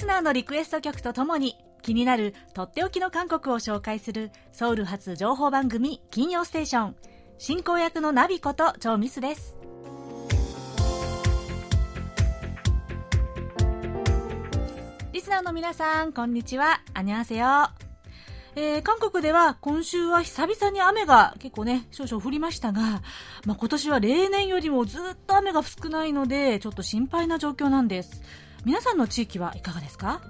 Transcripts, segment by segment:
スナーのリクエスト曲とともに気になるとっておきの韓国を紹介するソウル発情報番組金曜ステーション。進行役のナビことチョウミスです。リスナーの皆さんこんにちは。アニョンセヨえー、韓国では今週は久々に雨が結構ね、少々降りましたが、まあ、今年は例年よりもずっと雨が少ないので、ちょっと心配な状況なんです。皆さんの地域はいかがですか？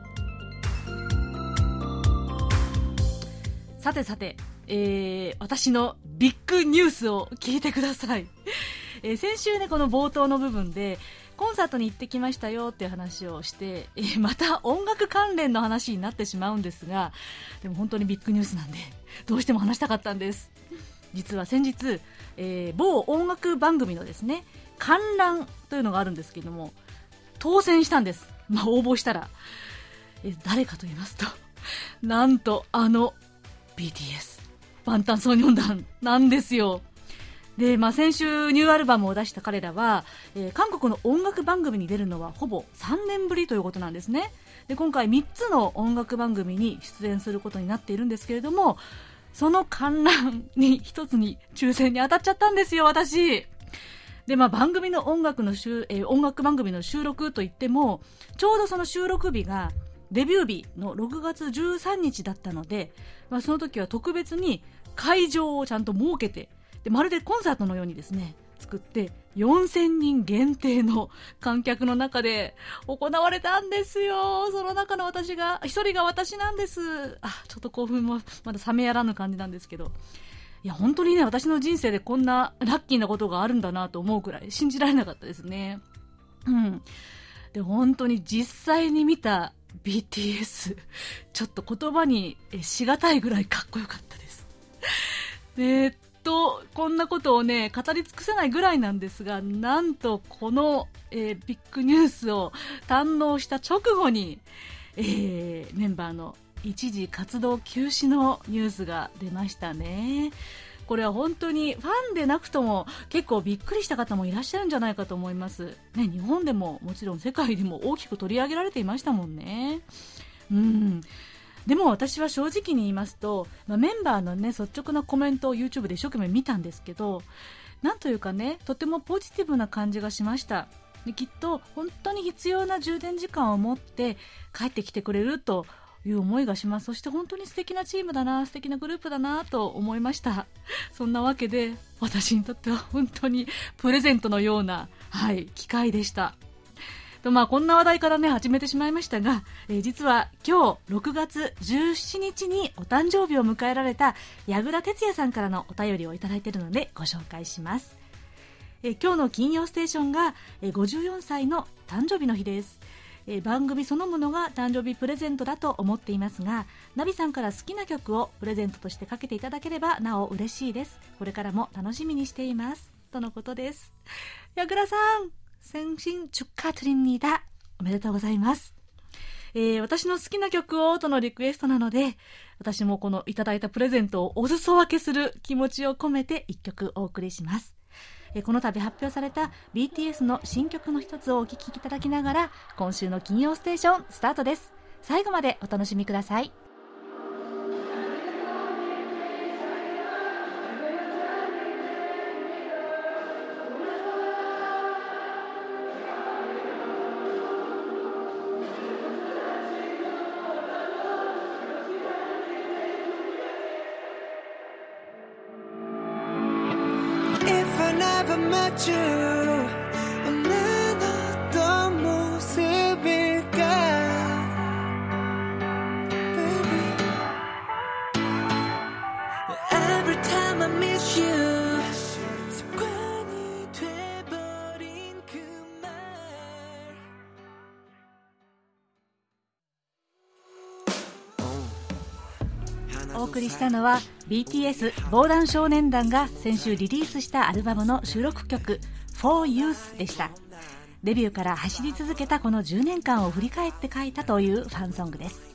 さてさて、えー、私のビッグニュースを聞いてください。えー、先週ね、この冒頭の部分で、コンサートに行ってきましたよっていう話をして、えー、また音楽関連の話になってしまうんですが、でも本当にビッグニュースなんで、どうしても話したかったんです。実は先日、えー、某音楽番組のですね、観覧というのがあるんですけども、当選したんです。まあ、応募したら。え誰かと言いますと、なんとあの BTS、バンタンソーニョン団なんですよ。で、まあ、先週ニューアルバムを出した彼らは、えー、韓国の音楽番組に出るのはほぼ3年ぶりということなんですねで今回3つの音楽番組に出演することになっているんですけれどもその観覧に1つに抽選に当たっちゃったんですよ私で、まあ、番組の音楽のしゅ、えー、音楽番組の収録といってもちょうどその収録日がデビュー日の6月13日だったので、まあ、その時は特別に会場をちゃんと設けてでまるでコンサートのようにですね作って4000人限定の観客の中で行われたんですよ。その中の私が1人が私なんです。あちょっと興奮もまだ冷めやらぬ感じなんですけど。いや本当にね私の人生でこんなラッキーなことがあるんだなと思うくらい信じられなかったですね。うん。で本当に実際に見た BTS ちょっと言葉にしがたいぐらいかっこよかったです。でとこんなことをね語り尽くせないぐらいなんですがなんとこの、えー、ビッグニュースを堪能した直後に、えー、メンバーの一時活動休止のニュースが出ましたね。これは本当にファンでなくとも結構びっくりした方もいらっしゃるんじゃないかと思います、ね、日本でももちろん世界でも大きく取り上げられていましたもんね。うん。でも私は正直に言いますと、まあ、メンバーのね率直なコメントを YouTube で一生懸命見たんですけどなんというかねとてもポジティブな感じがしました。きっと本当に必要な充電時間を持って帰ってきてくれるという思いがします。そして本当に素敵なチームだな素敵なグループだなと思いました。そんなわけで私にとっては本当に プレゼントのような、はい、機会でした。とまあ、こんな話題からね始めてしまいましたが、えー、実は今日6月17日にお誕生日を迎えられた矢倉哲也さんからのお便りをいただいているのでご紹介します、え、今日の金曜ステーションが、え、54歳の誕生日の日です。え番組そのものが誕生日プレゼントだと思っていますがナビさんから好きな曲をプレゼントとしてかけていただければなお嬉しいですこれからも楽しみにしていますとのことです矢倉さん생신축하드립니다おめでとうございます。えー、私の好きな曲をとのリクエストなので、私もこのいただいたプレゼントをお裾分けする気持ちを込めて一曲お送りします。 え、この度発表された BTS の新曲の一つをお聴きいただきながら、今週の金曜ステーションスタートです。最後までお楽しみください。お送りしたのは BTS 防弾少年団が先週リリースしたアルバムの収録曲 For Youth でした。デビューから走り続けたこの10年間を振り返って書いたというファンソングです。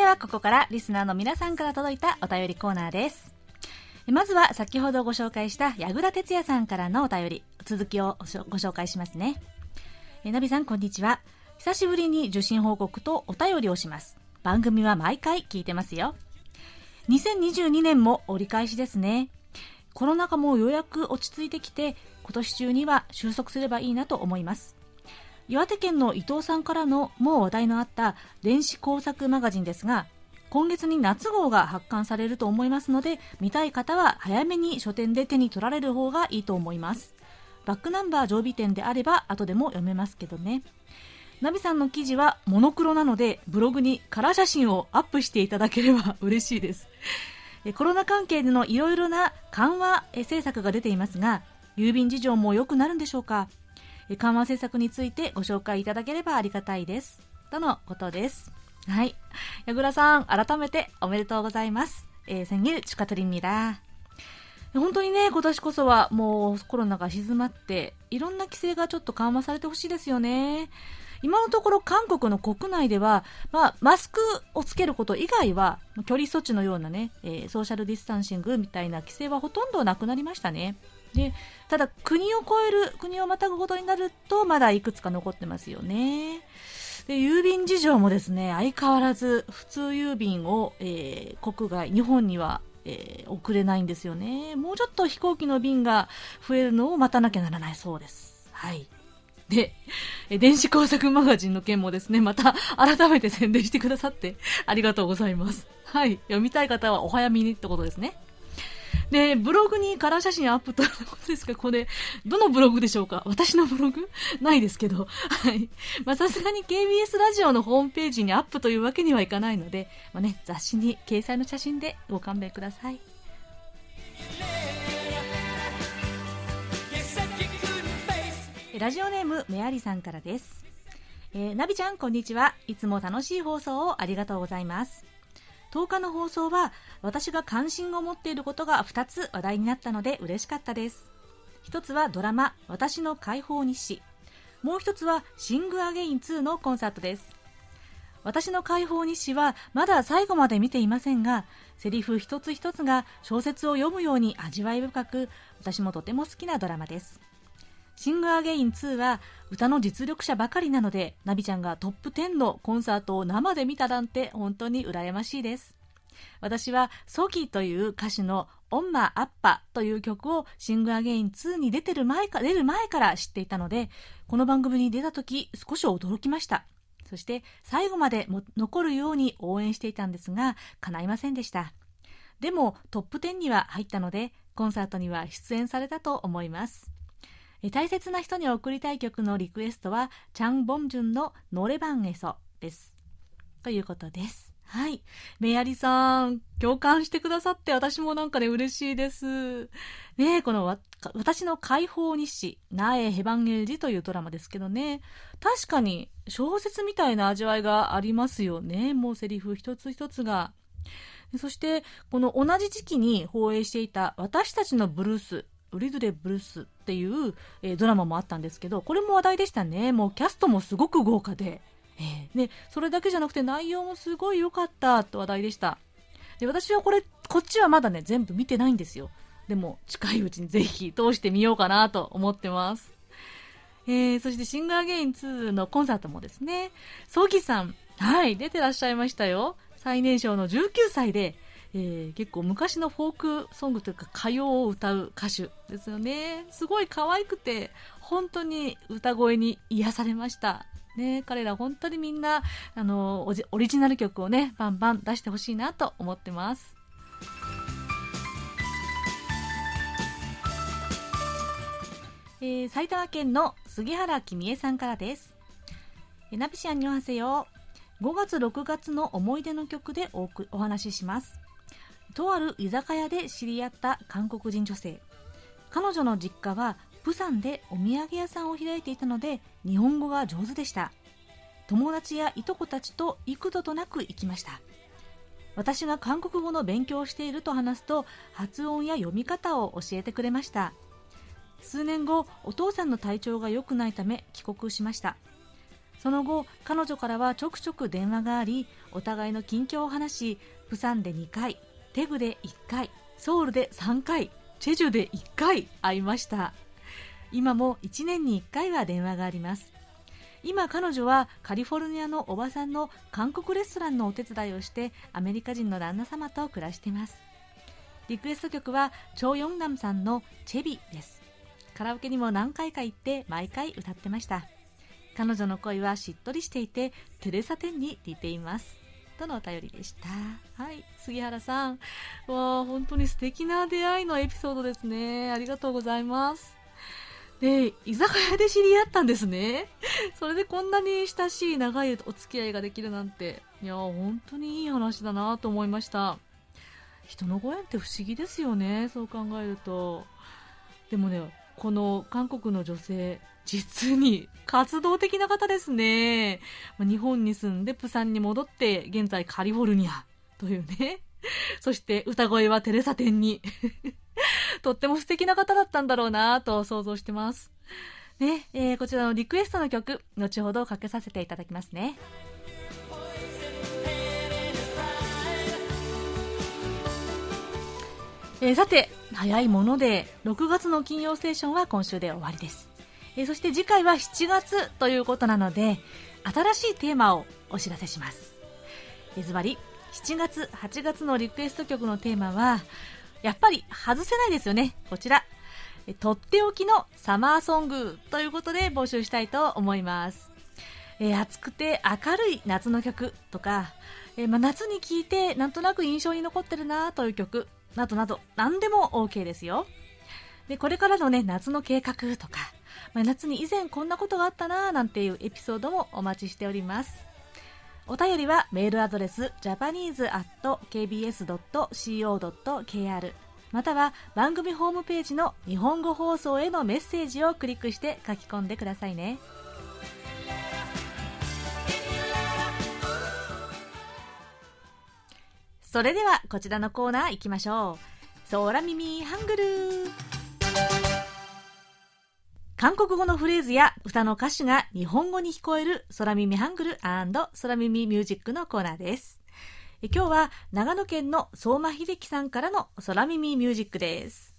ではここからリスナーの皆さんから届いたお便りコーナーです。まずは先ほどご紹介した矢倉哲也さんからのお便り。続きをご紹介しますね。えナビさんこんにちは。久しぶりに受信報告とお便りをします。番組は毎回聞いてますよ。2022年も折り返しですね。コロナ禍もようやく落ち着いてきて今年中には収束すればいいなと思います。岩手県の伊藤さんからのもう話題のあった電子工作マガジンですが今月に夏号が発刊されると思いますので見たい方は早めに書店で手に取られる方がいいと思います。バックナンバー常備店であれば後でも読めますけどね。ナビさんの記事はモノクロなのでブログにカラー写真をアップしていただければ嬉しいです。コロナ関係でのいろいろな緩和政策が出ていますが郵便事情も良くなるんでしょうか？緩和政策についてご紹介いただければありがたいですとのことですはい矢倉さん改めておめでとうございますえー、생일축하드립니다本当にね、今年こそはもうコロナが静まって、いろんな規制がちょっと緩和されてほしいですよね。今のところ韓国の国内では、まあ、マスクをつけること以外は、距離措置のようなね、えー、ソーシャルディスタンシングみたいな規制はほとんどなくなりましたね。 で、ただ国を越える、国をまたぐことになると、まだいくつか残ってますよね。で、郵便事情もですね、相変わらず普通郵便を、えー、国外、日本にはえー、送れないんですよね。もうちょっと飛行機の便が増えるのを待たなきゃならないそうです。はい。で、電子工作マガジンの件もですね、また改めて宣伝してくださってありがとうございます。はい。読みたい方はお早めにってことですね。で、ブログにカラー写真アップとことですが、これ、どのブログでしょうか？私のブログ？ないですけど。はい。まあ、さすがに KBS ラジオのホームページにアップというわけにはいかないので、まあね、雑誌に掲載の写真でご勘弁ください。ラジオネームメアリさんからです。えー、ナビちゃん、こんにちは。いつも楽しい放送をありがとうございます。10日の放送は、私が関心を持っていることが2つ話題になったので嬉しかったです。1つはドラマ、私の解放日誌。もう1つは、シングアゲイン2のコンサートです。私の解放日誌はまだ最後まで見ていませんが、セリフ一つ一つが小説を読むように味わい深く、私もとても好きなドラマです。シングアゲイン2は歌の実力者ばかりなので、ナビちゃんがトップ10のコンサートを生で見たなんて本当に羨ましいです。私はソキという歌手のオンマアッパという曲をシングアゲイン2に出てる前か、出る前から知っていたので、この番組に出た時少し驚きました。そして最後までも残るように応援していたんですが、叶いませんでした。でもトップ10には入ったので、コンサートには出演されたと思います。大切な人に送りたい曲のリクエストは、チャン・ボンジュンのノレバンエソです。ということです。はい。メアリさん、共感してくださって私もなんかね、嬉しいです。ねこの私の解放日誌、ナエ・ヘバンゲルジというドラマですけどね。確かに小説みたいな味わいがありますよね。もうセリフ一つ一つが。そして、この同じ時期に放映していた私たちのブルースウリズレ・ブルースっていう、えー、ドラマもあったんですけど、これも話題でしたね。もうキャストもすごく豪華で、えー、で、それだけじゃなくて内容もすごい良かったと話題でした。で、私はこれ、こっちはまだね、全部見てないんですよ。でも、近いうちにぜひ通してみようかなと思ってます。えー、そしてシンガーゲイン2のコンサートもですね、ソギさん、はい、出てらっしゃいましたよ。最年少の19歳で、えー、結構昔のフォークソングというか歌謡を歌う歌手ですよね。すごい可愛くて、本当に歌声に癒されました。ね、彼ら本当にみんな、あの、オリジナル曲をね、バンバン出してほしいなと思ってます。えー、埼玉県の杉原君江さんからです。えナビシアンにおはせよ。5月6月の思い出の曲でおお話しします。とある居酒屋で知り合った韓国人女性。彼女の実家はプサンでお土産屋さんを開いていたので日本語が上手でした。友達やいとこたちと幾度となく行きました。私が韓国語の勉強をしていると話すと発音や読み方を教えてくれました。数年後お父さんの体調が良くないため帰国しました。その後彼女からはちょくちょく電話がありお互いの近況を話しプサンで2回テグで1回ソウルで3回チェジュで1回会いました。今も1年に1回は電話があります。今彼女はカリフォルニアのおばさんの韓国レストランのお手伝いをしてアメリカ人の旦那様と暮らしています。リクエスト曲はチョ・ヨンナムさんのチェビです。カラオケにも何回か行って毎回歌ってました。彼女の声はしっとりしていてテレサ・テンに似ています。とのお便りでした。はい。杉原さん。わあ本当に素敵な出会いのエピソードですね。ありがとうございます。で、居酒屋で知り合ったんですね。それでこんなに親しい長いお付き合いができるなんて、いや、本当にいい話だなと思いました。人のご縁って不思議ですよね、そう考えると。でもね、この韓国の女性、実に活動的な方ですね。日本に住んでプサンに戻って、現在カリフォルニアというね。そして歌声はテレサ店に。とっても素敵な方だったんだろうなと想像してます。ね、えー、こちらのリクエストの曲、後ほどかけさせていただきますね。えー、さて、早いもので、6月の金曜ステーションは今週で終わりです。え、そして次回は7月ということなので、新しいテーマをお知らせします。え、ズバリ、7月、8月のリクエスト曲のテーマは、やっぱり外せないですよね。こちら。とっておきのサマーソングということで募集したいと思います。えー、暑くて明るい夏の曲とか、えー、ま、夏に聴いてなんとなく印象に残ってるなという曲などなど何でも OK ですよ。で、これからのね、夏の計画とか、まあ、夏に以前こんなことがあったななんていうエピソードもお待ちしております。お便りはメールアドレス japanese.kbs.co.kr または番組ホームページの日本語放送へのメッセージをクリックして書き込んでくださいね。それではこちらのコーナー行きましょう。空耳ハングル韓国語のフレーズや歌の歌詞が日本語に聞こえる空耳ハングル空耳ミュージックのコーナーです。今日は長野県の相馬秀樹さんからの空耳ミュージックです。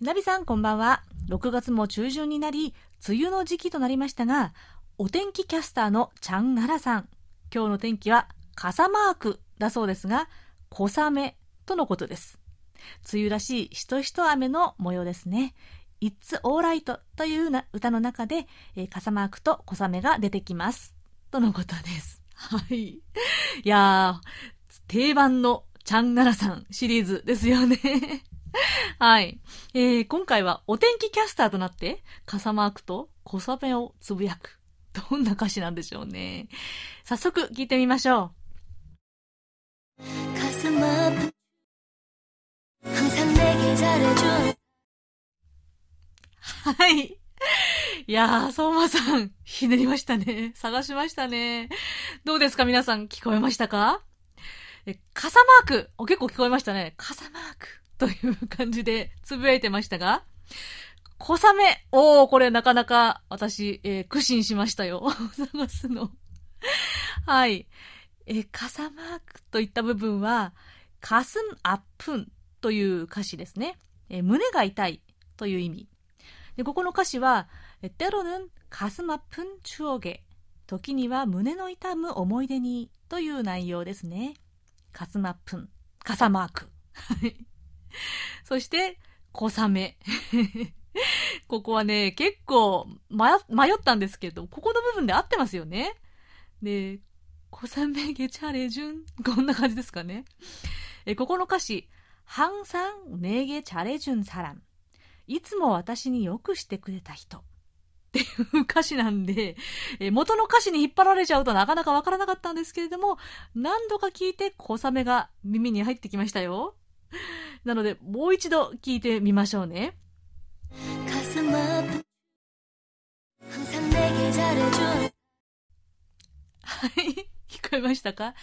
ナビさんこんばんは。6月も中旬になり、梅雨の時期となりましたが、お天気キャスターのチャンナラさん。今日の天気は傘マークだそうですが、小雨とのことです。梅雨らしいしとしと雨の模様ですね。It's Alright というな歌の中で、え、傘マークと小雨が出てきます。とのことです。はい。いやー、定番のチャンナラさんシリーズですよね。はい。えー、今回はお天気キャスターとなって、傘マークと小雨をつぶやく。どんな歌詞なんでしょうね。早速聞いてみましょう。はい。いやー、相馬さん、ひねりましたね。探しましたね。どうですか皆さん、聞こえましたか？え、傘マークお、結構聞こえましたね。傘マークという感じでつぶやいてましたが、小雨おー、これなかなか私、えー、苦心しましたよ。探すの。はい。え傘マークといった部分は、かすんあっぷんという歌詞ですね。え胸が痛いという意味。でここの歌詞は、때로는가슴아픈추억 에、 時には胸の痛む思い出にという内容ですね。カスマップン、傘マーク。そして、小雨。ここはね、結構迷ったんですけど、ここの部分で合ってますよね。で、小雨ゲチャレジュン。こんな感じですかね。えここの歌詞、항상내게잘해준사람 いつも私によくしてくれた人。っていう歌詞なんで、え元の歌詞に引っ張られちゃうとなかなかわからなかったんですけれども、何度か聞いて小雨が耳に入ってきましたよ。なので、もう一度聞いてみましょうね。はい。聞こえましたか？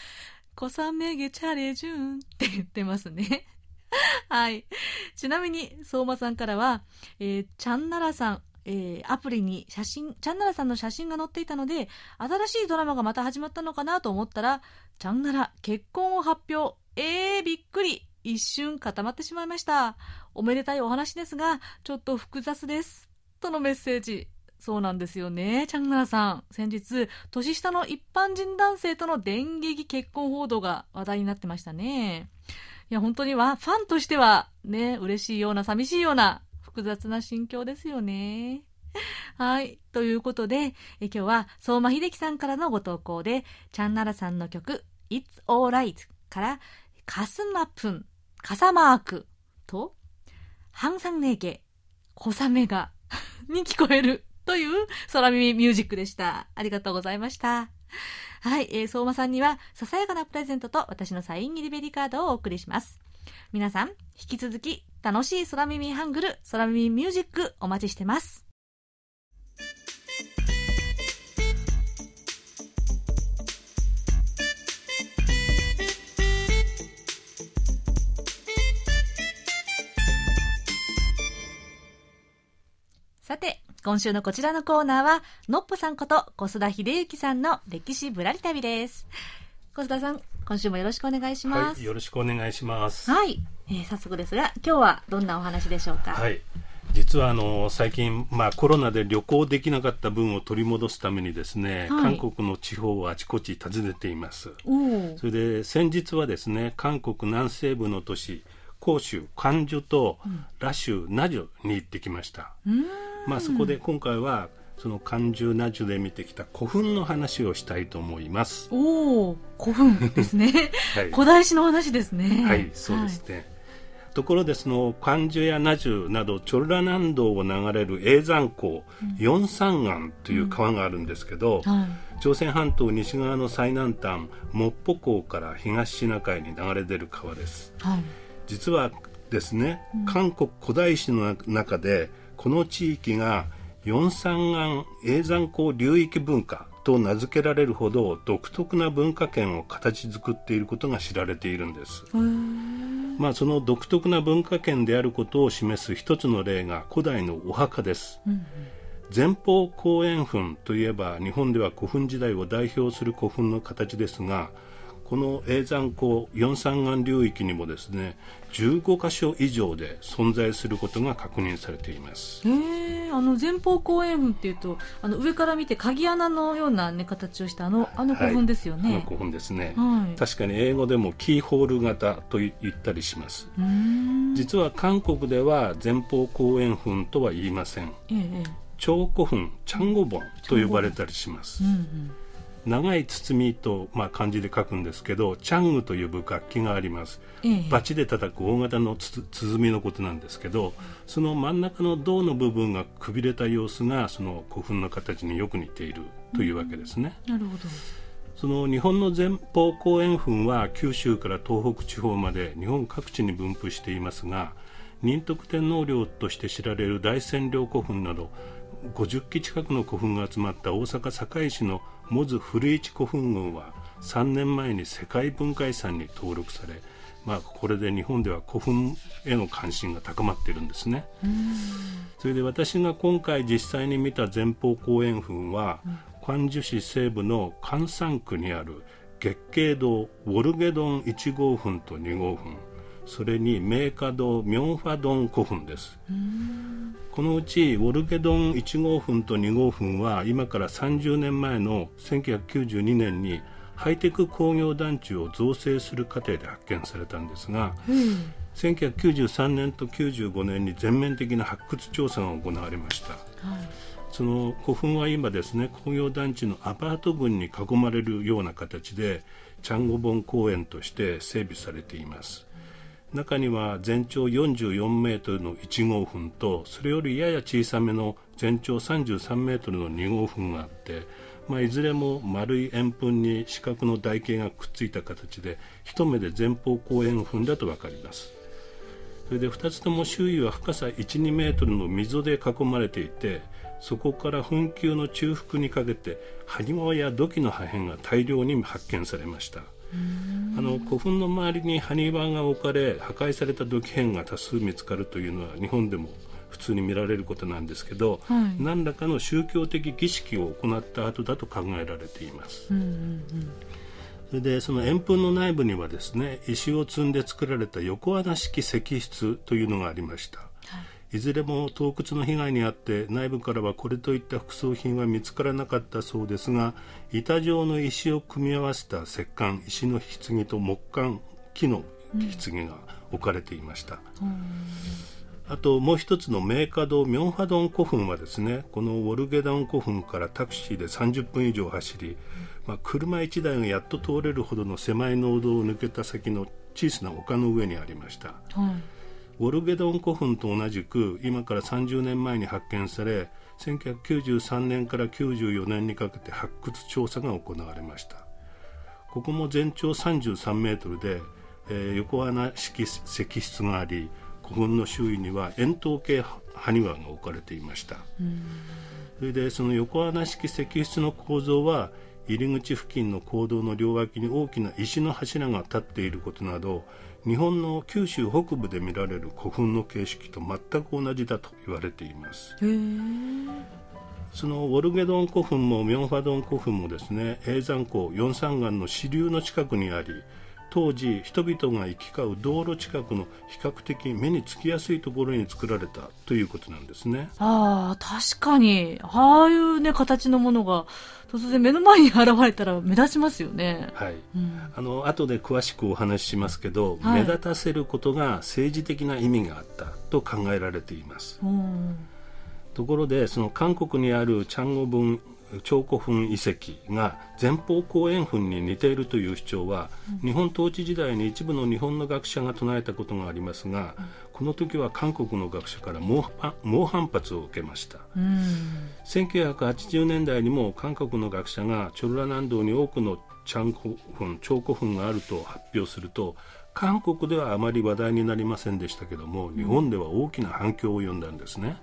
小雨げチャレジュンって言ってますね。はい。ちなみに、相馬さんからは、えー、チャンナラさん、えー、アプリに写真、チャンナラさんの写真が載っていたので、新しいドラマがまた始まったのかなと思ったら、チャンナラ結婚を発表。えー、びっくり。一瞬固まってしまいました。おめでたいお話ですが、ちょっと複雑です。とのメッセージ。そうなんですよね、チャンナラさん。先日、年下の一般人男性との電撃結婚報道が話題になってましたね。いや、本当には、ファンとしては、ね、嬉しいような、寂しいような、複雑な心境ですよね。はい。ということで、え今日は相馬秀樹さんからのご投稿で、チャンナラさんの曲、It's Alright から、カスマプン、傘マークと、ハンサンネーゲ、小雨が に聞こえるという空耳ミュージックでした。ありがとうございました。はい、えー、相馬さんには、ささやかなプレゼントと私のサイン入りベリーカードをお送りします。皆さん、引き続き、楽しい空耳ハングル、空耳ミュージックお待ちしてます。さて、今週のこちらのコーナーは、のっぽさんこと小須田秀幸さんの歴史ぶらり旅です。小須田さん、今週もよろしくお願いします。はい、よろしくお願いします。はい、えー、早速ですが、今日はどんなお話でしょうか？はい。実はあの最近、まあ、コロナで旅行できなかった分を取り戻すためにですね、はい、韓国の地方をあちこち訪ねていますそれで先日はですね韓国南西部の都市広州関州と羅州ナジュに行ってきました、うん。まあ、そこで今回はその漢中ナジュで見てきた古墳の話をしたいと思います。おお古墳ですね、はい、古代史の話ですね。はいそうですね、はい、ところでその漢中やナジュなどチョルラ南道を流れる永山港、四山岸という川があるんですけど、うん。はい、朝鮮半島西側の最南端モッポ港から東シナ海に流れ出る川です、実はですね、韓国古代史の中でこの地域が四山岸永山港流域文化と名付けられるほど独特な文化圏を形作っていることが知られているんです。まあ、その独特な文化圏であることを示す一つの例が古代のお墓です。うん前方後円墳といえば日本では古墳時代を代表する古墳の形ですがこの永山港四山岸流域にもですね15箇所以上で存在することが確認されています。へあの前方後円墳っていうとあの上から見て鍵穴のような、ね、形をしたあのあの古墳ですよね、はい、あの古墳ですね、はい、確かに英語でもキーホール型と言ったりします。実は韓国では前方後円墳とは言いません、ええ、長古墳チャンゴボンと呼ばれたりします、うんうん長い包みと、まあ、漢字で書くんですけどチャングと呼ぶ楽器があります、ええ、バチで叩く大型の鼓のことなんですけどその真ん中の銅の部分がくびれた様子がその古墳の形によく似ているというわけですね、うん、なるほど。その日本の前方後円墳は九州から東北地方まで日本各地に分布していますが仁徳天皇陵として知られる大仙陵古墳など50基近くの古墳が集まった大阪堺市のモズ古市古墳群は3年前に世界文化遺産に登録され、まあ、これで日本では古墳への関心が高まっているんですね。それで私が今回実際に見た前方後円墳は、うん、市西部の関山区にある月経堂ウォルゲドン1号墳と2号墳それにメーカ堂ミョンファドン古墳です。このうちウォルゲドン1号墳と2号墳は今から30年前の1992年にハイテク工業団地を造成する過程で発見されたんですが、うん、1993年と95年に全面的な発掘調査が行われました、はい、その古墳は今ですね工業団地のアパート群に囲まれるような形でチャンゴボン公園として整備されています中には全長44メートルの1号墳とそれよりやや小さめの全長33メートルの2号墳があって、まあ、いずれも丸い円墳に四角の台形がくっついた形で一目で前方後円墳だと分かります。それで2つとも周囲は深さ12メートルの溝で囲まれていてそこから墳丘の中腹にかけて埴輪や土器の破片が大量に発見されました。あの古墳の周りに埴輪が置かれ破壊された土器片が多数見つかるというのは日本でも普通に見られることなんですけど、はい。何らかの宗教的儀式を行った後だと考えられています。うんうん。それでその円墳の内部にはですね石を積んで作られた横穴式石室というのがありましたいずれも盗掘の被害に遭って内部からはこれといった副葬品は見つからなかったそうですが板状の石を組み合わせた石棺石の棺と木棺木の棺が置かれていました、あともう一つのメーカドミョンハドン古墳はですねこのウォルゲダン古墳からタクシーで30分以上走り、まあ、車1台がやっと通れるほどの狭い農道を抜けた先の小さな丘の上にありました。はい。ウォルゲドン古墳と同じく今から30年前に発見され1993年から94年にかけて発掘調査が行われました。ここも全長33メートルで、えー横穴式石室があり古墳の周囲には円筒形埴輪が置かれていました。それでその横穴式石室の構造は入り口付近の坑道の両脇に大きな石の柱が立っていることなど日本の九州北部で見られる古墳の形式と全く同じだと言われています。そのウォルゲドン古墳もミョンファドン古墳もですね永山湖四山岩の支流の近くにあり当時人々が行き交う道路近くの比較的目につきやすいところに作られたということなんですね。ああ確かに。ああいうね形のものが突然目の前に現れたら目立ちますよね。はい。うん。あの後で詳しくお話ししますけど、はい。目立たせることが政治的な意味があったと考えられています。うん。ところでその韓国にあるチャンゴブン彫古墳遺跡が前方後円墳に似ているという主張は、日本統治時代に一部の日本の学者が唱えたことがありますが、この時は韓国の学者から猛反発を受けました。うん。1980年代にも韓国の学者がチョルラ南道に多くのチャンコ墳彫古墳があると発表すると韓国ではあまり話題になりませんでしたけども日本では大きな反響を呼んだんですね、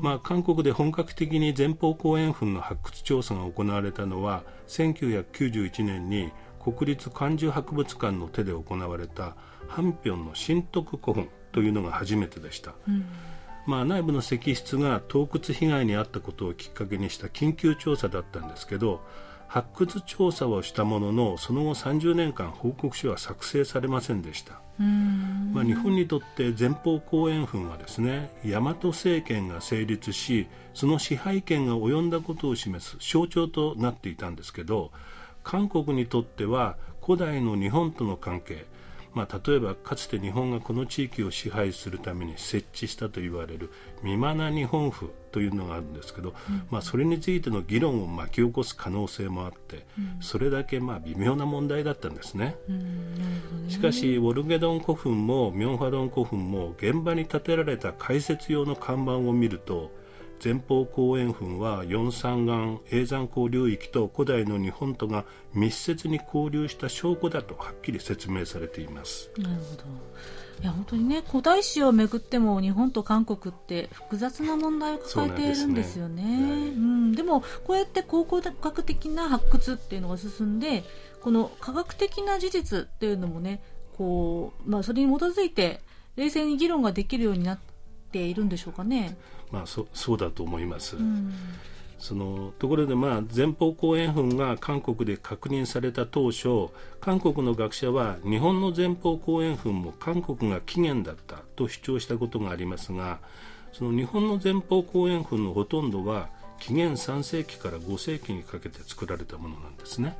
まあ、韓国で本格的に前方後円墳の発掘調査が行われたのは1991年に国立漢字博物館の手で行われたハンピョンの新徳古墳というのが初めてでした、まあ、内部の石室が盗掘被害に遭ったことをきっかけにした緊急調査だったんですけど発掘調査をしたもののその後30年間報告書は作成されませんでした。うん。まあ、日本にとって前方後円墳はですね大和政権が成立しその支配権が及んだことを示す象徴となっていたんですけど韓国にとっては古代の日本との関係、まあ、例えばかつて日本がこの地域を支配するために設置したと言われる未マナ日本府というのがあるんですけど、まあ、それについての議論を巻き起こす可能性もあって、それだけまあ微妙な問題だったんですね。うんしかしウォルゲドン古墳もミョンファドン古墳も現場に建てられた解説用の看板を見ると前方後円墳は四山岩永山港流域と古代の日本とが密接に交流した証拠だとはっきり説明されています。なるほど。いや本当にね古代史をめぐっても日本と韓国って複雑な問題を抱えているんですよね。うん、でもこうやって考古学的な発掘っていうのが進んでこの科学的な事実っていうのもねこう、まあ、それに基づいて冷静に議論ができるようになっているんでしょうかね。まあそそうだと思います、うん。そのところで、まあ、前方後円墳が韓国で確認された当初韓国の学者は日本の前方後円墳も韓国が起源だったと主張したことがありますがその日本の前方後円墳のほとんどは紀元3世紀から5世紀にかけて作られたものなんですね。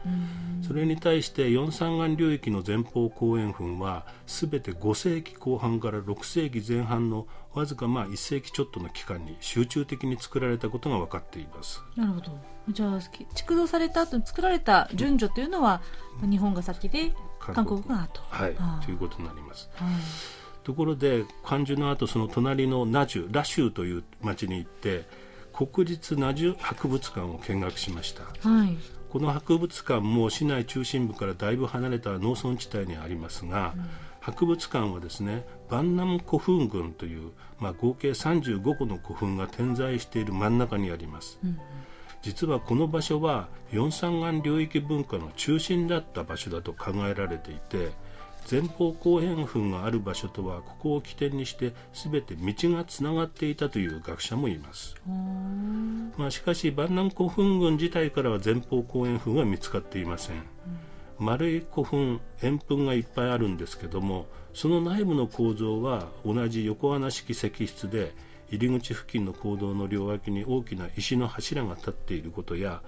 それに対して四山岩流域の前方後円墳は全て5世紀後半から6世紀前半のわずかまあ1世紀ちょっとの期間に集中的に作られたことが分かっています。なるほど。じゃあ築造された後に作られた順序というのは、日本が先で韓国。が後。はい。ということになります。はい。ところで漢樹の後その隣のナジュラシュという町に行って国立ナジュ博物館を見学しました。はい。この博物館も市内中心部からだいぶ離れた農村地帯にありますが、博物館はですねバンナム古墳群という、まあ、合計35個の古墳が点在している真ん中にあります、実はこの場所は四山岩流域文化の中心だった場所だと考えられていて前方後円墳がある場所とはここを起点にして全て道がつながっていたという学者もいます、まあ、しかし万南古墳群自体からは前方後円墳は見つかっていません、うん、丸い古墳円墳がいっぱいあるんですけどもその内部の構造は同じ横穴式石室で入り口付近の坑道の両脇に大きな石の柱が立っていることや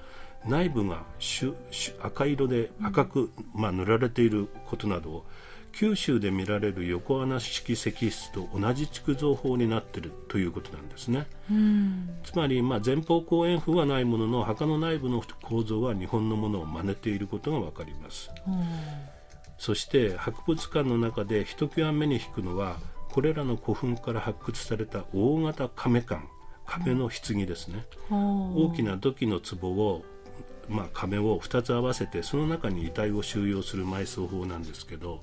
内部が赤色で赤く、まあ、塗られていることなど九州で見られる横穴式石室と同じ築造法になっているということなんですね、つまり、まあ、前方後円墳はないものの墓の内部の構造は日本のものを真似ていることが分かります、そして博物館の中でひときわ目に引くのはこれらの古墳から発掘された大型亀棺亀の棺ですね、大きな土器の壺をまあ、亀を2つ合わせてその中に遺体を収容する埋葬法なんですけど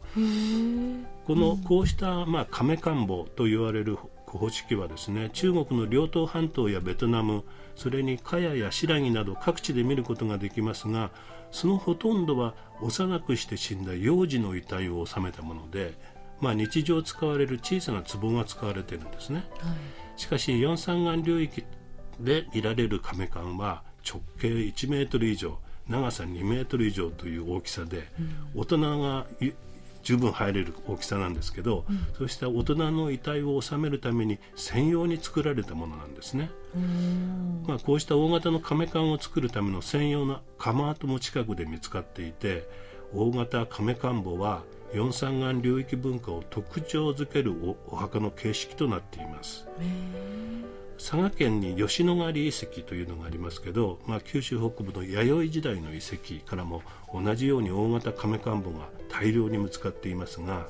このこうした、まあ、亀棺墓と言われる古宝式はですね中国の両東半島やベトナムそれに茅や新羅など各地で見ることができますがそのほとんどは幼くして死んだ幼児の遺体を収めたもので、まあ、日常使われる小さな壺が使われているんですね、はい、しかし四三眼領域で見られる亀棺は直径1メートル以上長さ2メートル以上という大きさで、うん、大人が十分入れる大きさなんですけど、うん、そうした大人の遺体を収めるために専用に作られたものなんですね。まあ、こうした大型の亀棺を作るための専用の窯跡も近くで見つかっていて大型亀棺墓は四三眼領域文化を特徴づけるお墓の形式となっています。佐賀県に吉野ヶ里遺跡というのがありますけど、まあ、九州北部の弥生時代の遺跡からも同じように大型亀棺墓が大量に見つかっていますが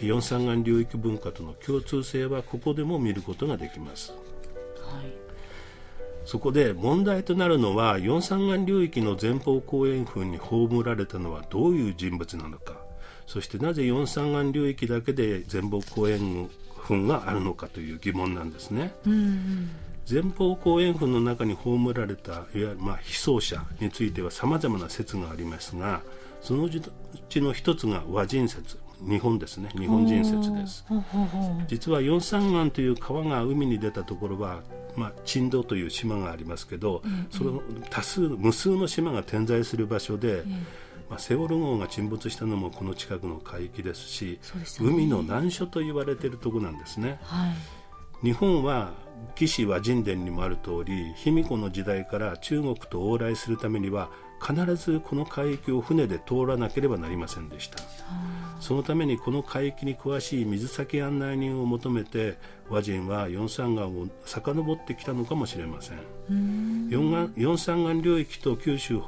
四三眼領域文化との共通性はここでも見ることができます、はい、そこで問題となるのは四三眼領域の前方後円墳に葬られたのはどういう人物なのか。そしてなぜ四三眼領域だけで前方後円墳があるのかという疑問なんですね。うんうん。前方後円墳の中に葬られたいわゆるまあ被葬者についてはさまざまな説がありますがそのうちの一つが和人説日本ですね。日本人説です。実は四三岩という川が海に出たところはまあ、珍島という島がありますけど、うんうん、その多数無数の島が点在する場所で、うんまあ、セオル号が沈没したのもこの近くの海域ですし、ね、海の難所と言われているところなんですね。はい、日本は魏志和人伝にもある通り卑弥呼の時代から中国と往来するためには必ずこの海域を船で通らなければなりませんでした、そのためにこの海域に詳しい水先案内人を求めて和人は四三岩を遡ってきたのかもしれません。四三岩領域と九州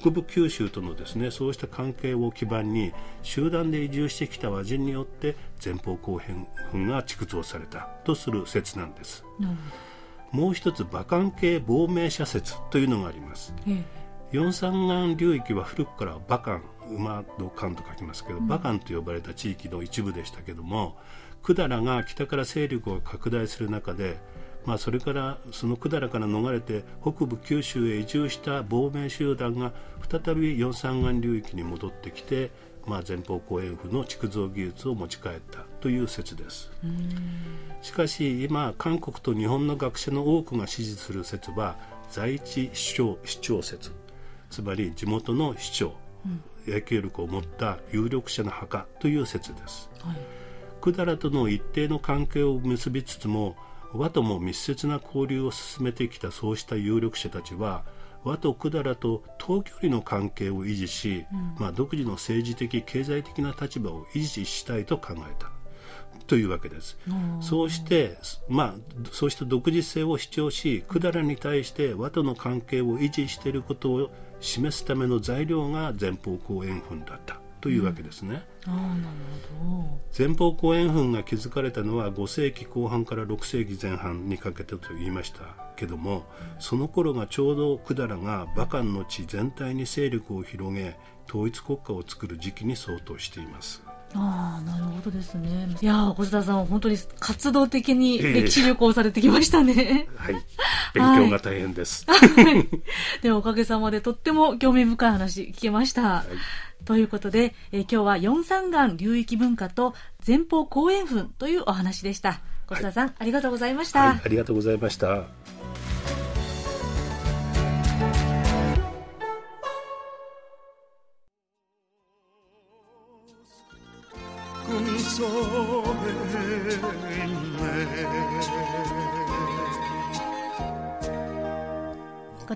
北部九州とのですねそうした関係を基盤に集団で移住してきた和人によって前方後編が築造されたとする説なんです、うん、もう一つ馬関系亡命者説というのがあります、うん、四三岩領域は古くから馬関馬の関と書きますけど、馬関と呼ばれた地域の一部でしたけども百済が北から勢力を拡大する中でまあ、それからその百済から逃れて北部九州へ移住した亡命集団が再び四三眼流域に戻ってきて、まあ、前方後円墳の築造技術を持ち帰ったという説です。しかし今韓国と日本の学者の多くが支持する説は在地市長市長説。つまり地元の市長、うん、影響力を持った有力者の墓という説です、はい、百済との一定の関係を結びつつも和とも密接な交流を進めてきたそうした有力者たちは和と百済と遠距離の関係を維持し、うん、まあ、独自の政治的経済的な立場を維持したいと考えた。というわけです。そうして、まあ、そうした独自性を主張し百済に対して和との関係を維持していることを示すための材料が前方後円墳だったというわけですね。うん、あなるほど前方後円墳が築かれたのは5世紀後半から6世紀前半にかけてと言いましたけども、その頃がちょうど百済が馬漢の地全体に勢力を広げ統一国家を作る時期に相当しています。ああなるほどですね。いや小田さん本当に活動的に歴史旅行されてきましたね。えー、はい。勉強が大変です。はい、でもおかげさまでとっても興味深い話聞けました。はいということで、えー、今日は四山岩流域文化と前方後円墳というお話でした。小田さん、はい、ありがとうございました、はい、ありがとうございました。こ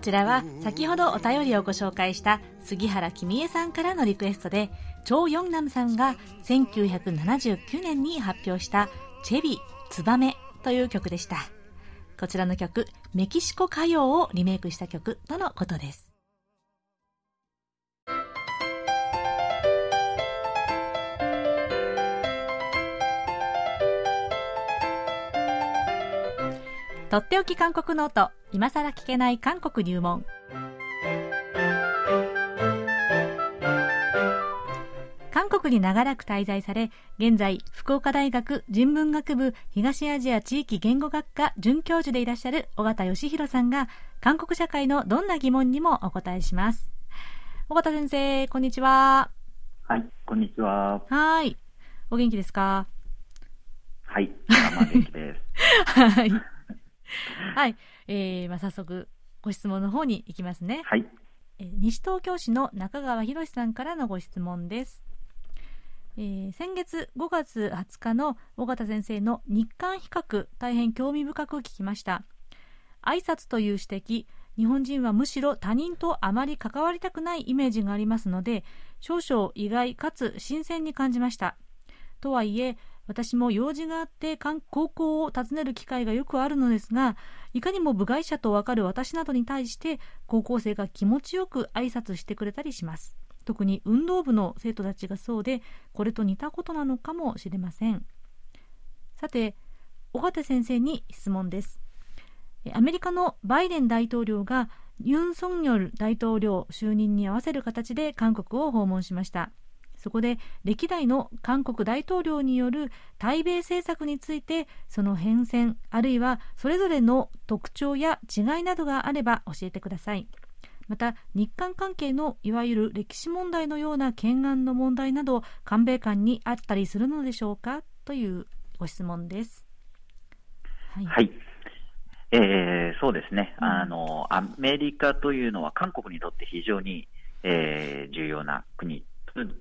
ちらは先ほどお便りをご紹介した杉原君江さんからのリクエストで、チョウ・ヨンナムさんが1979年に発表したチェビ・ツバメという曲でした。こちらの曲、メキシコ歌謡をリメイクした曲とのことです。とっておき韓国ノート。今さら聞けない韓国入門。韓国に長らく滞在され現在福岡大学人文学部東アジア地域言語学科准教授でいらっしゃる尾形義弘さんが韓国社会のどんな疑問にもお答えします。尾形先生こんにちは。はいこんにちは。はい。お元気ですか？はい、まあ、元気です。はい はい、えーまあ、早速ご質問の方に行きますね。はい。えー、西東京市の中川博さんからのご質問です。えー、先月5月20日の尾形先生の日韓比較大変興味深く聞きました挨拶という指摘日本人はむしろ他人とあまり関わりたくないイメージがありますので少々意外かつ新鮮に感じましたとはいえ私も用事があって高校を訪ねる機会がよくあるのですがいかにも部外者とわかる私などに対して高校生が気持ちよく挨拶してくれたりします。特に運動部の生徒たちがそうでこれと似たことなのかもしれません。さて尾形先生に質問です。アメリカのバイデン大統領がユン・ソンニョル大統領就任に合わせる形で韓国を訪問しました。そこで歴代の韓国大統領による対米政策についてその変遷あるいはそれぞれの特徴や違いなどがあれば教えてください。また日韓関係のいわゆる歴史問題のような懸案の問題など韓米間にあったりするのでしょうかというご質問です。はい、はい。えー、そうですね、うん、あのアメリカというのは韓国にとって非常に、えー、重要な国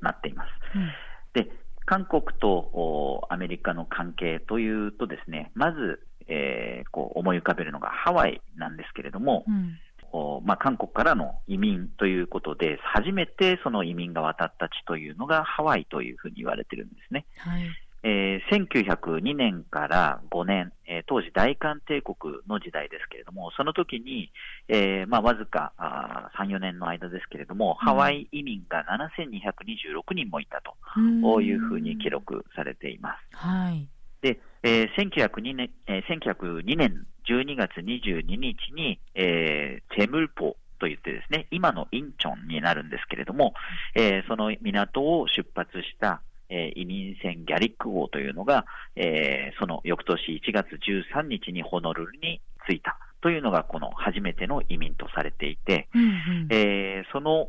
なっています。うん、で韓国とアメリカの関係というとですね、まず、えー、こう思い浮かべるのがハワイなんですけれども、うん、まあ、韓国からの移民ということで、初めてその移民が渡った地というのがハワイというふうに言われてるんですね。はいえー、1902年から5年、えー、当時大韓帝国の時代ですけれども、その時に、えー、まあ、わずかあ3、4年の間ですけれども、ハワイ移民が7226人もいたというふうに記録されています。はい。で、えー、1902年、えー、1902年12月22日に、えー、チェムルポといってですね、今のインチョンになるんですけれども、えー、その港を出発したえ移民船ギャリック号というのが、えー、その翌年1月13日にホノルルに着いた。というのがこの初めての移民とされていて、うんうん、えー、その、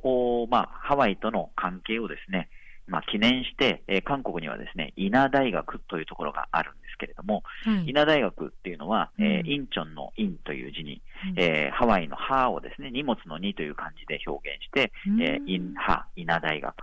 まあ、ハワイとの関係をですね、まあ、記念して、えー、韓国にはですね、稲大学というところがあるんですけれども、はい、稲大学っていうのは、うん、えー、インチョンのインという字に、うん、えー、ハワイのハをですね、荷物の2という漢字で表現して、うん、えー、インハ、稲大学、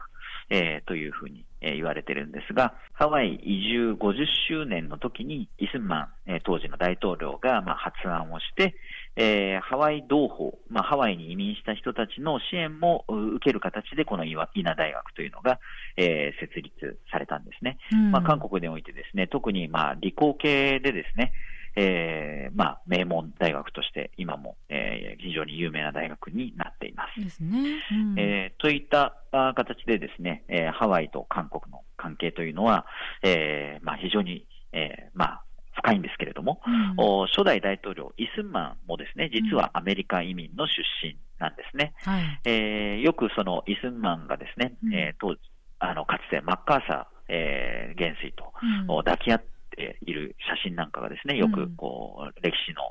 えー、というふうに、えー、言われてるんですが、ハワイ移住50周年の時に、イスンマン、えー、当時の大統領が、まあ、発案をして、えー、ハワイ同胞、まあ、ハワイに移民した人たちの支援も受ける形で、この稲大学というのが、えー、設立されたんですね。うん、まあ、韓国においてですね、特に、まあ、理工系でですね、えー、まあ、名門大学として今も、えー、非常に有名な大学になっています。ですね。うん、えー、といった形でですね、えー、ハワイと韓国の関係というのは、えー、まあ、非常に、えー、まあ、深いんですけれども、うん、初代大統領、イスンマンもですね、実はアメリカ移民の出身なんですね。うんはい、えー、よくそのイスンマンがですね、うん、えー、当時、あの、かつてマッカーサー、えー、元帥と抱き合っている写真なんかがですね、よくこう、歴史の、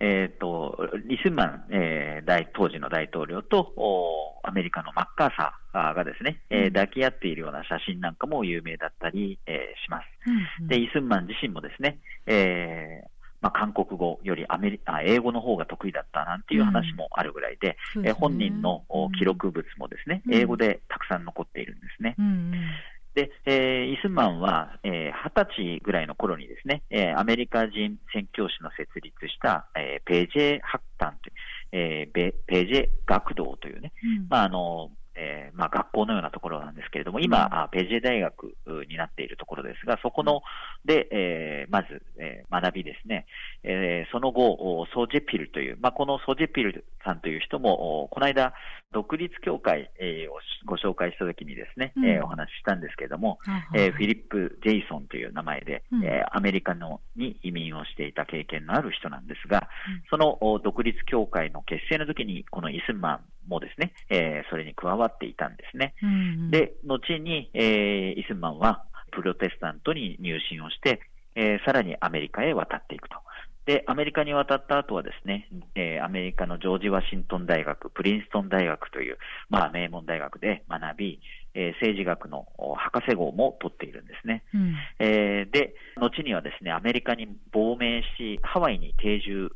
えっ、ー、と、リスンマン、えー、大当時の大統領とアメリカのマッカーサーがですね、えー、抱き合っているような写真なんかも有名だったり、えー、します。うんうん、で、イ・スンマン自身もですね、えーまあ、韓国語よりアメリあ英語の方が得意だったなんていう話もあるぐらいで、うん。でね、本人の記録物もですね、うん、英語でたくさん残っているんですね。うんで、えー、イスマンは、えー、20歳ぐらいの頃にですね、えー、アメリカ人宣教師の設立した、えー、ページェ・ハッタンという、えー、ページェ学童というね、うん、まあ、あの、えーまあ、学校のようなところなんですけれども、今、うん、ページェ大学になっているところですが、そこので、えー、まず、えー、学びですね、えー、その後、ソジェピルという、まあ、このソジェピルさんという人も、この間、独立協会、えー、をご紹介したときにですね、うん、えー、お話ししたんですけれども、えー、フィリップ・ジェイソンという名前で、うん、えー、アメリカのに移民をしていた経験のある人なんですが、うん、その独立協会の結成の時に、このイスンマンもですね、えー、それに加わっていたんですね。うんうん、で、後に、えー、イスンマンはプロテスタントに入信をして、えー、さらにアメリカへ渡っていくと。で、アメリカに渡った後はですね、えー、アメリカのジョージ・ワシントン大学、プリンストン大学という、まあ、名門大学で学び、えー、政治学の博士号も取っているんですね。うん、えー、で、後にはですね、アメリカに亡命し、ハワイに定住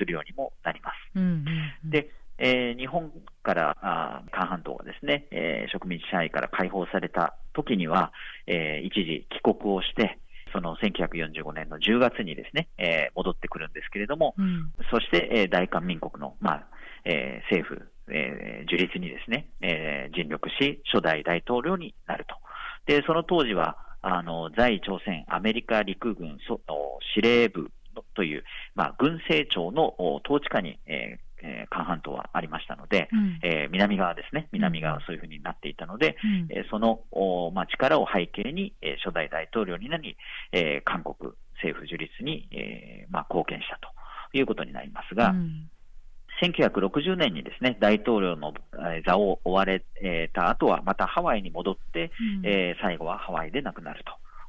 するようにもなります。うんうんうん、で、えー、日本からあ韓半島がですね、えー、植民地支配から解放された時には、えー、一時帰国をして、その1945年の10月にですね、えー、戻ってくるんですけれども、うん、そして、えー、大韓民国の、まあえー、政府、えー、樹立にですね、えー、尽力し、初代大統領になると。で、その当時は、あの、在朝鮮アメリカ陸軍司令部という、まあ、軍政庁の統治下に、え韓半島はありましたので、うん、えー、南側ですね、南側はそういうふうになっていたので、うん、えー、そのお、まあ、力を背景に、えー、初代大統領になり、えー、韓国政府樹立に、えーまあ、貢献したということになりますが、うん。1960年にですね、大統領の座を追われた後は、またハワイに戻って、うん、えー、最後はハワイで亡くなる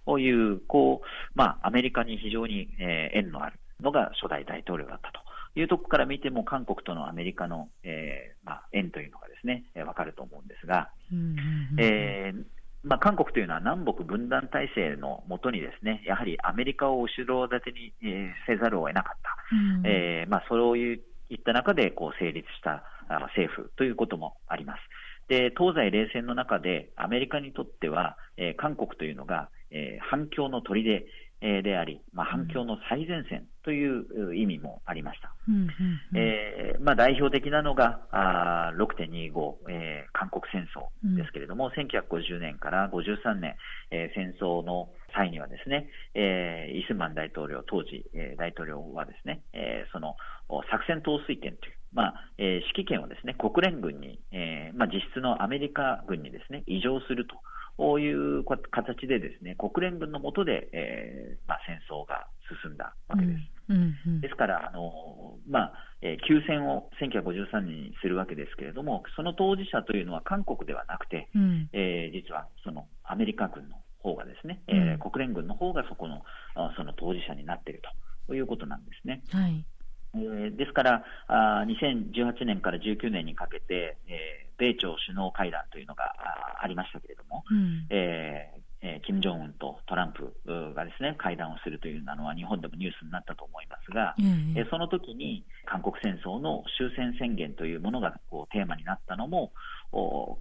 という、こう、まあ、アメリカに非常に、えー、縁のあるのが初代大統領だったというところから見ても、韓国とのアメリカの、えーまあ、縁というのがですね、わ、えー、かると思うんですが、えまあ、韓国というのは南北分断体制のもとにですね、やはりアメリカを後ろ盾に、えー、せざるを得なかった。うん、えー、まあ、そういった中でこう成立した政府ということもあります。で、東西冷戦の中でアメリカにとっては、えー、韓国というのが、えー、反響の砦、えであり、まあ、反響の最前線という意味もありました。えまあ、代表的なのがあ6.25、えー、韓国戦争ですけれども、うん、1950年から53年、えー、戦争の際にはですね、えー、イスマン大統領、当時、えー、大統領はですね、えー、その作戦統帥権という、まあえー、指揮権をですね、国連軍に、えーまあ、実質のアメリカ軍にですね、移譲すると。こういう形でですね、国連軍の下で、えーまあ、戦争が進んだわけです。うんうんうん、ですから、あのまあえー、休戦を1953年にするわけですけれども、その当事者というのは韓国ではなくて、うん、えー、実はそのアメリカ軍の方がですね、うん、えー、国連軍の方がそこのその当事者になっているということなんですね。はいえー、ですからあ、2018年から19年にかけて、えー、米朝首脳会談というのがあありましたけれども、うん、えーえー、金正恩とトランプがですね会談をするというのは日本でもニュースになったと思いますが、うん、えー、その時に韓国戦争の終戦宣言というものがこうテーマになったのも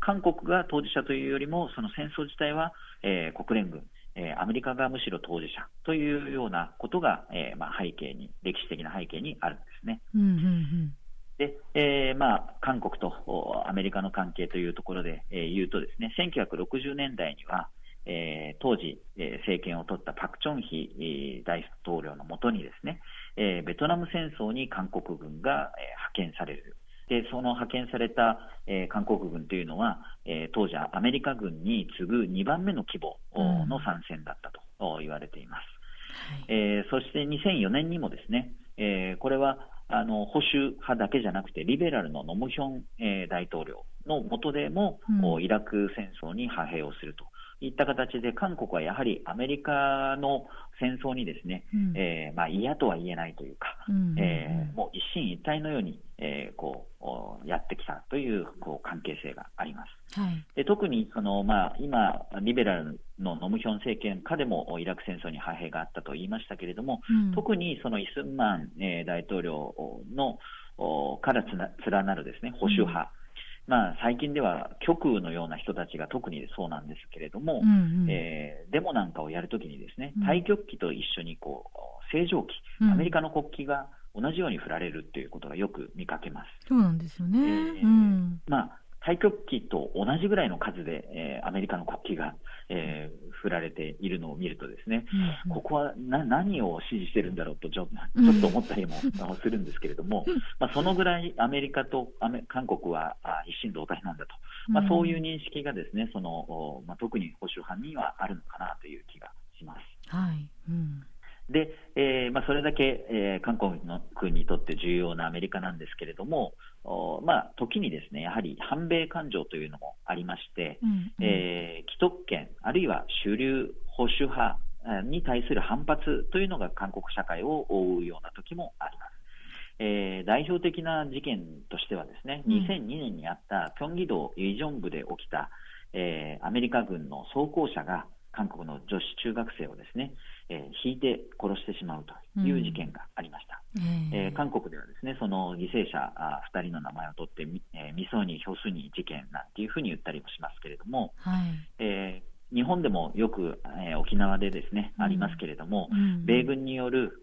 韓国が当事者というよりもその戦争自体は、えー、国連軍えアメリカがむしろ当事者というようなことが、えー、まあ、背景に、歴史的な背景にあるんですね。うんうんうんで、えー、まあ、韓国とアメリカの関係というところで、えー、言うとですね、1960年代には、えー、当時、えー、政権を取ったパク・チョンヒ大統領のもとにですね、えー、ベトナム戦争に韓国軍が、えー、派遣されるで、その派遣された、えー、韓国軍というのは、えー、当時アメリカ軍に次ぐ2番目の規模の参戦だったと言われています。うん、えー、そして2004年にもですね、えー、これはあの保守派だけじゃなくて、リベラルのノムヒョン、えー、大統領の下でも、うん、イラク戦争に派兵をするといった形で韓国はやはりアメリカの戦争にですね、うん、えー、まあ、嫌とは言えないというか、うんうんうん、えー、もう一進一退のように、えー、こうやってきたというこう関係性があります。はい、で特にその、まあ、今、リベラルのノムヒョン政権下でもイラク戦争に派兵があったと言いましたけれども、うん、特にそのイスンマン、えー、大統領のから連なるですね保守派、まあ、最近では極右のような人たちが特にそうなんですけれども、うんうん、えー、デモなんかをやるときにですね、対極旗と一緒にこう正常旗、アメリカの国旗が同じように振られるということがよく見かけます。そうなんですよね。えー、うん、まあ対極旗と同じぐらいの数で、えー、アメリカの国旗が、えー、振られているのを見るとですね、うん。ここはな何を支持してるんだろうとちょちょっと思ったりもするんですけれども、まあ、そのぐらいアメリカとアメ韓国はあ一心同体なんだと、まあ、そういう認識がですねその、まあ、特に保守派にはあるのかなという気がします。はい。うん。で、えーまあ、それだけ、えー、韓国の国にとって重要なアメリカなんですけれども、おまあ、時にですねやはり反米感情というのもありまして、うんうん、えー、既得権、あるいは主流保守派に対する反発というのが韓国社会を覆うような時もあります。えー、代表的な事件としてはですね、2002年にあったキョンギ道イジョン部で起きた、えー、アメリカ軍の装甲車が韓国の女子中学生をですね、えー、引いて殺してしまうという事件がありました。うん、えー、韓国ではですね、その犠牲者あ2人の名前を取って、えー、ミソニ・ヒョスニ事件なんていうふうに言ったりもしますけれども、はい、えー、日本でもよく、えー、沖縄でですね、ありますけれども、うん、米軍による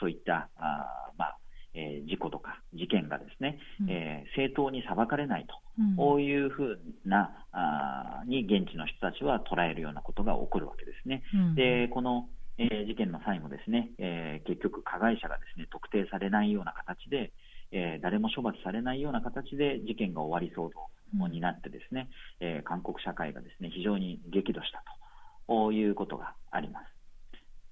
そういったあ、まあえー、事故とか事件がですね、うん、えー、正当に裁かれないと、こういうふうなあに現地の人たちは捉えるようなことが起こるわけですね。うん、でこのえー、事件の際もですね、えー、結局、加害者がですね特定されないような形で、えー、誰も処罰されないような形で事件が終わりそうになってですね、うん、え韓国社会がですね非常に激怒したということがあります。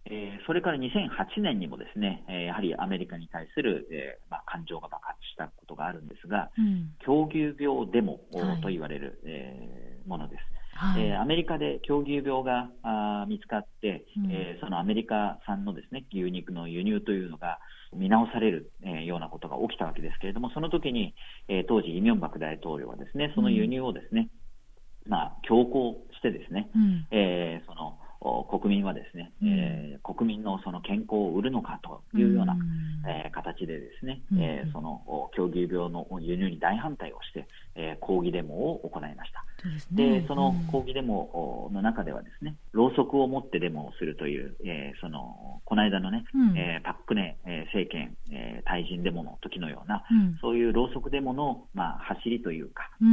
えー、それから2008年にもですね、えー、やはりアメリカに対する、えーまあ、感情が爆発したことがあるんですが、うん、狂牛病デモと言われる、はい、えー、ものです。はい、えー、アメリカで狂牛病があ見つかって、うん、えー、そのアメリカ産のですね牛肉の輸入というのが見直される、えー、ようなことが起きたわけですけれども、その時に、えー、当時、イ・ミョンバク大統領はですねその輸入をですね、うん、まあ、強行してですね、うん、えー、その国民はですね、うん、えー、国民のその健康を売るのかというような、うん、えー、形でですね、うん、えー、その狂牛病の輸入に大反対をして、えー、抗議デモを行いました。で、ね、その抗議デモの中ではですね、ろうそくを持ってデモをするという、えー、そのこの間のね、うん、えー、パックネ、え政権、えー、退陣デモの時のような、そういうろうそくデモの、まあ、走りというか、え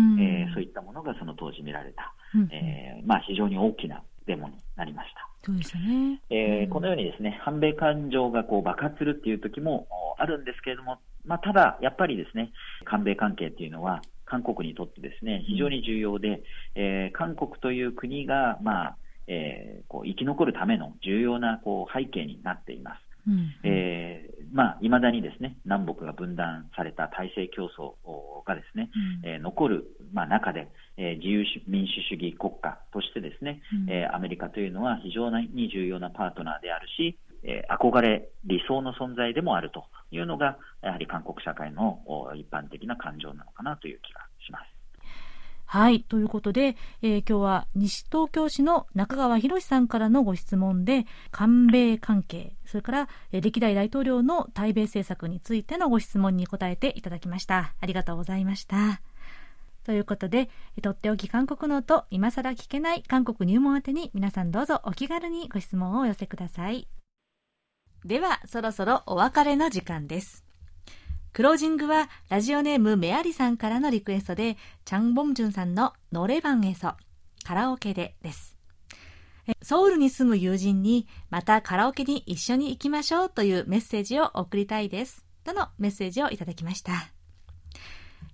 ー、そういったものがその当時見られた、えーまあ、非常に大きなデモになりました。そうですね、えー、このようにですね、反米感情がこう爆発するっていう時もあるんですけれども、まあ、ただ、やっぱりですね、韓米関係っていうのは、韓国にとってですね、非常に重要で、うん、えー、韓国という国が、まあ、えー、こう生き残るための重要なこう背景になっています。うん、えー、まあ、未だにですね、南北が分断された体制競争がですね、うん、えー、残る、まあ、中で、えー、自由民主主義国家としてですね、うん、えー、アメリカというのは非常に重要なパートナーであるし、えー、憧れ、理想の存在でもあるというのが、やはり韓国社会の一般的な感情なのかなという気がします。はい。ということで、えー、今日は西東京市の中川博さんからのご質問で、韓米関係、それから、えー、歴代大統領の対米政策についてのご質問に答えていただきました。ありがとうございました。ということで、とっておき韓国の音、今更聞けない韓国入門宛てに皆さんどうぞお気軽にご質問をお寄せください。では、そろそろお別れの時間です。クロージングはラジオネームメアリさんからのリクエストで、チャン・ボムジュンさんのノレバンエソ、カラオケでです。ソウルに住む友人に、またカラオケに一緒に行きましょうというメッセージを送りたいです。とのメッセージをいただきました。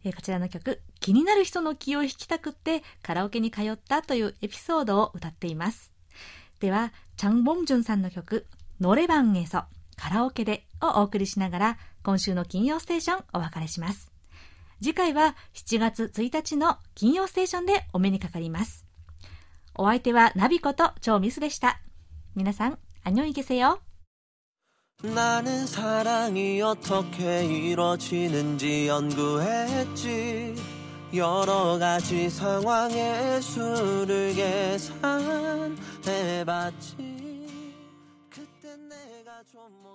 こちらの曲、気になる人の気を引きたくってカラオケに通ったというエピソードを歌っています。では、チャン・ボムジュンさんの曲、ノレバンエソ、カラオケでをお送りしながら、今週の金曜ステーションお別れします。次回は7月1日の金曜ステーションでお目にかかります。 お相手はナビこと超ミスでした。皆さん、안녕히계세요 나는 사랑이 어떻게 이루어지는지 연구했지 여러 가지 상황의 수를 계산해봤지 그때 내가 좀 못생겨서